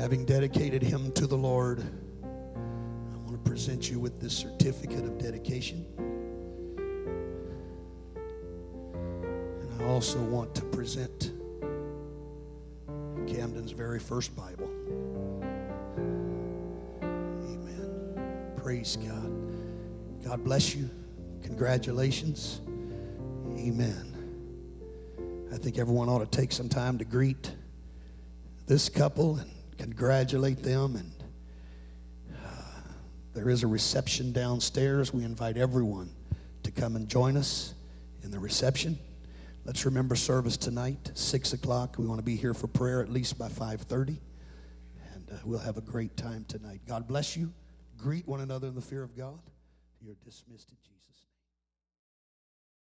Having dedicated him to the Lord, I want to present you with this certificate of dedication. And I also want to present Camden's very first Bible. Amen. Praise God. God bless you. Congratulations. Amen. I think everyone ought to take some time to greet this couple and congratulate them. And uh, there is a reception downstairs. We invite everyone to come and join us in the reception. Let's remember service tonight, six o'clock. We want to be here for prayer at least by five thirty, and uh, we'll have a great time tonight. God bless you. Greet one another in the fear of God. You're dismissed in Jesus'.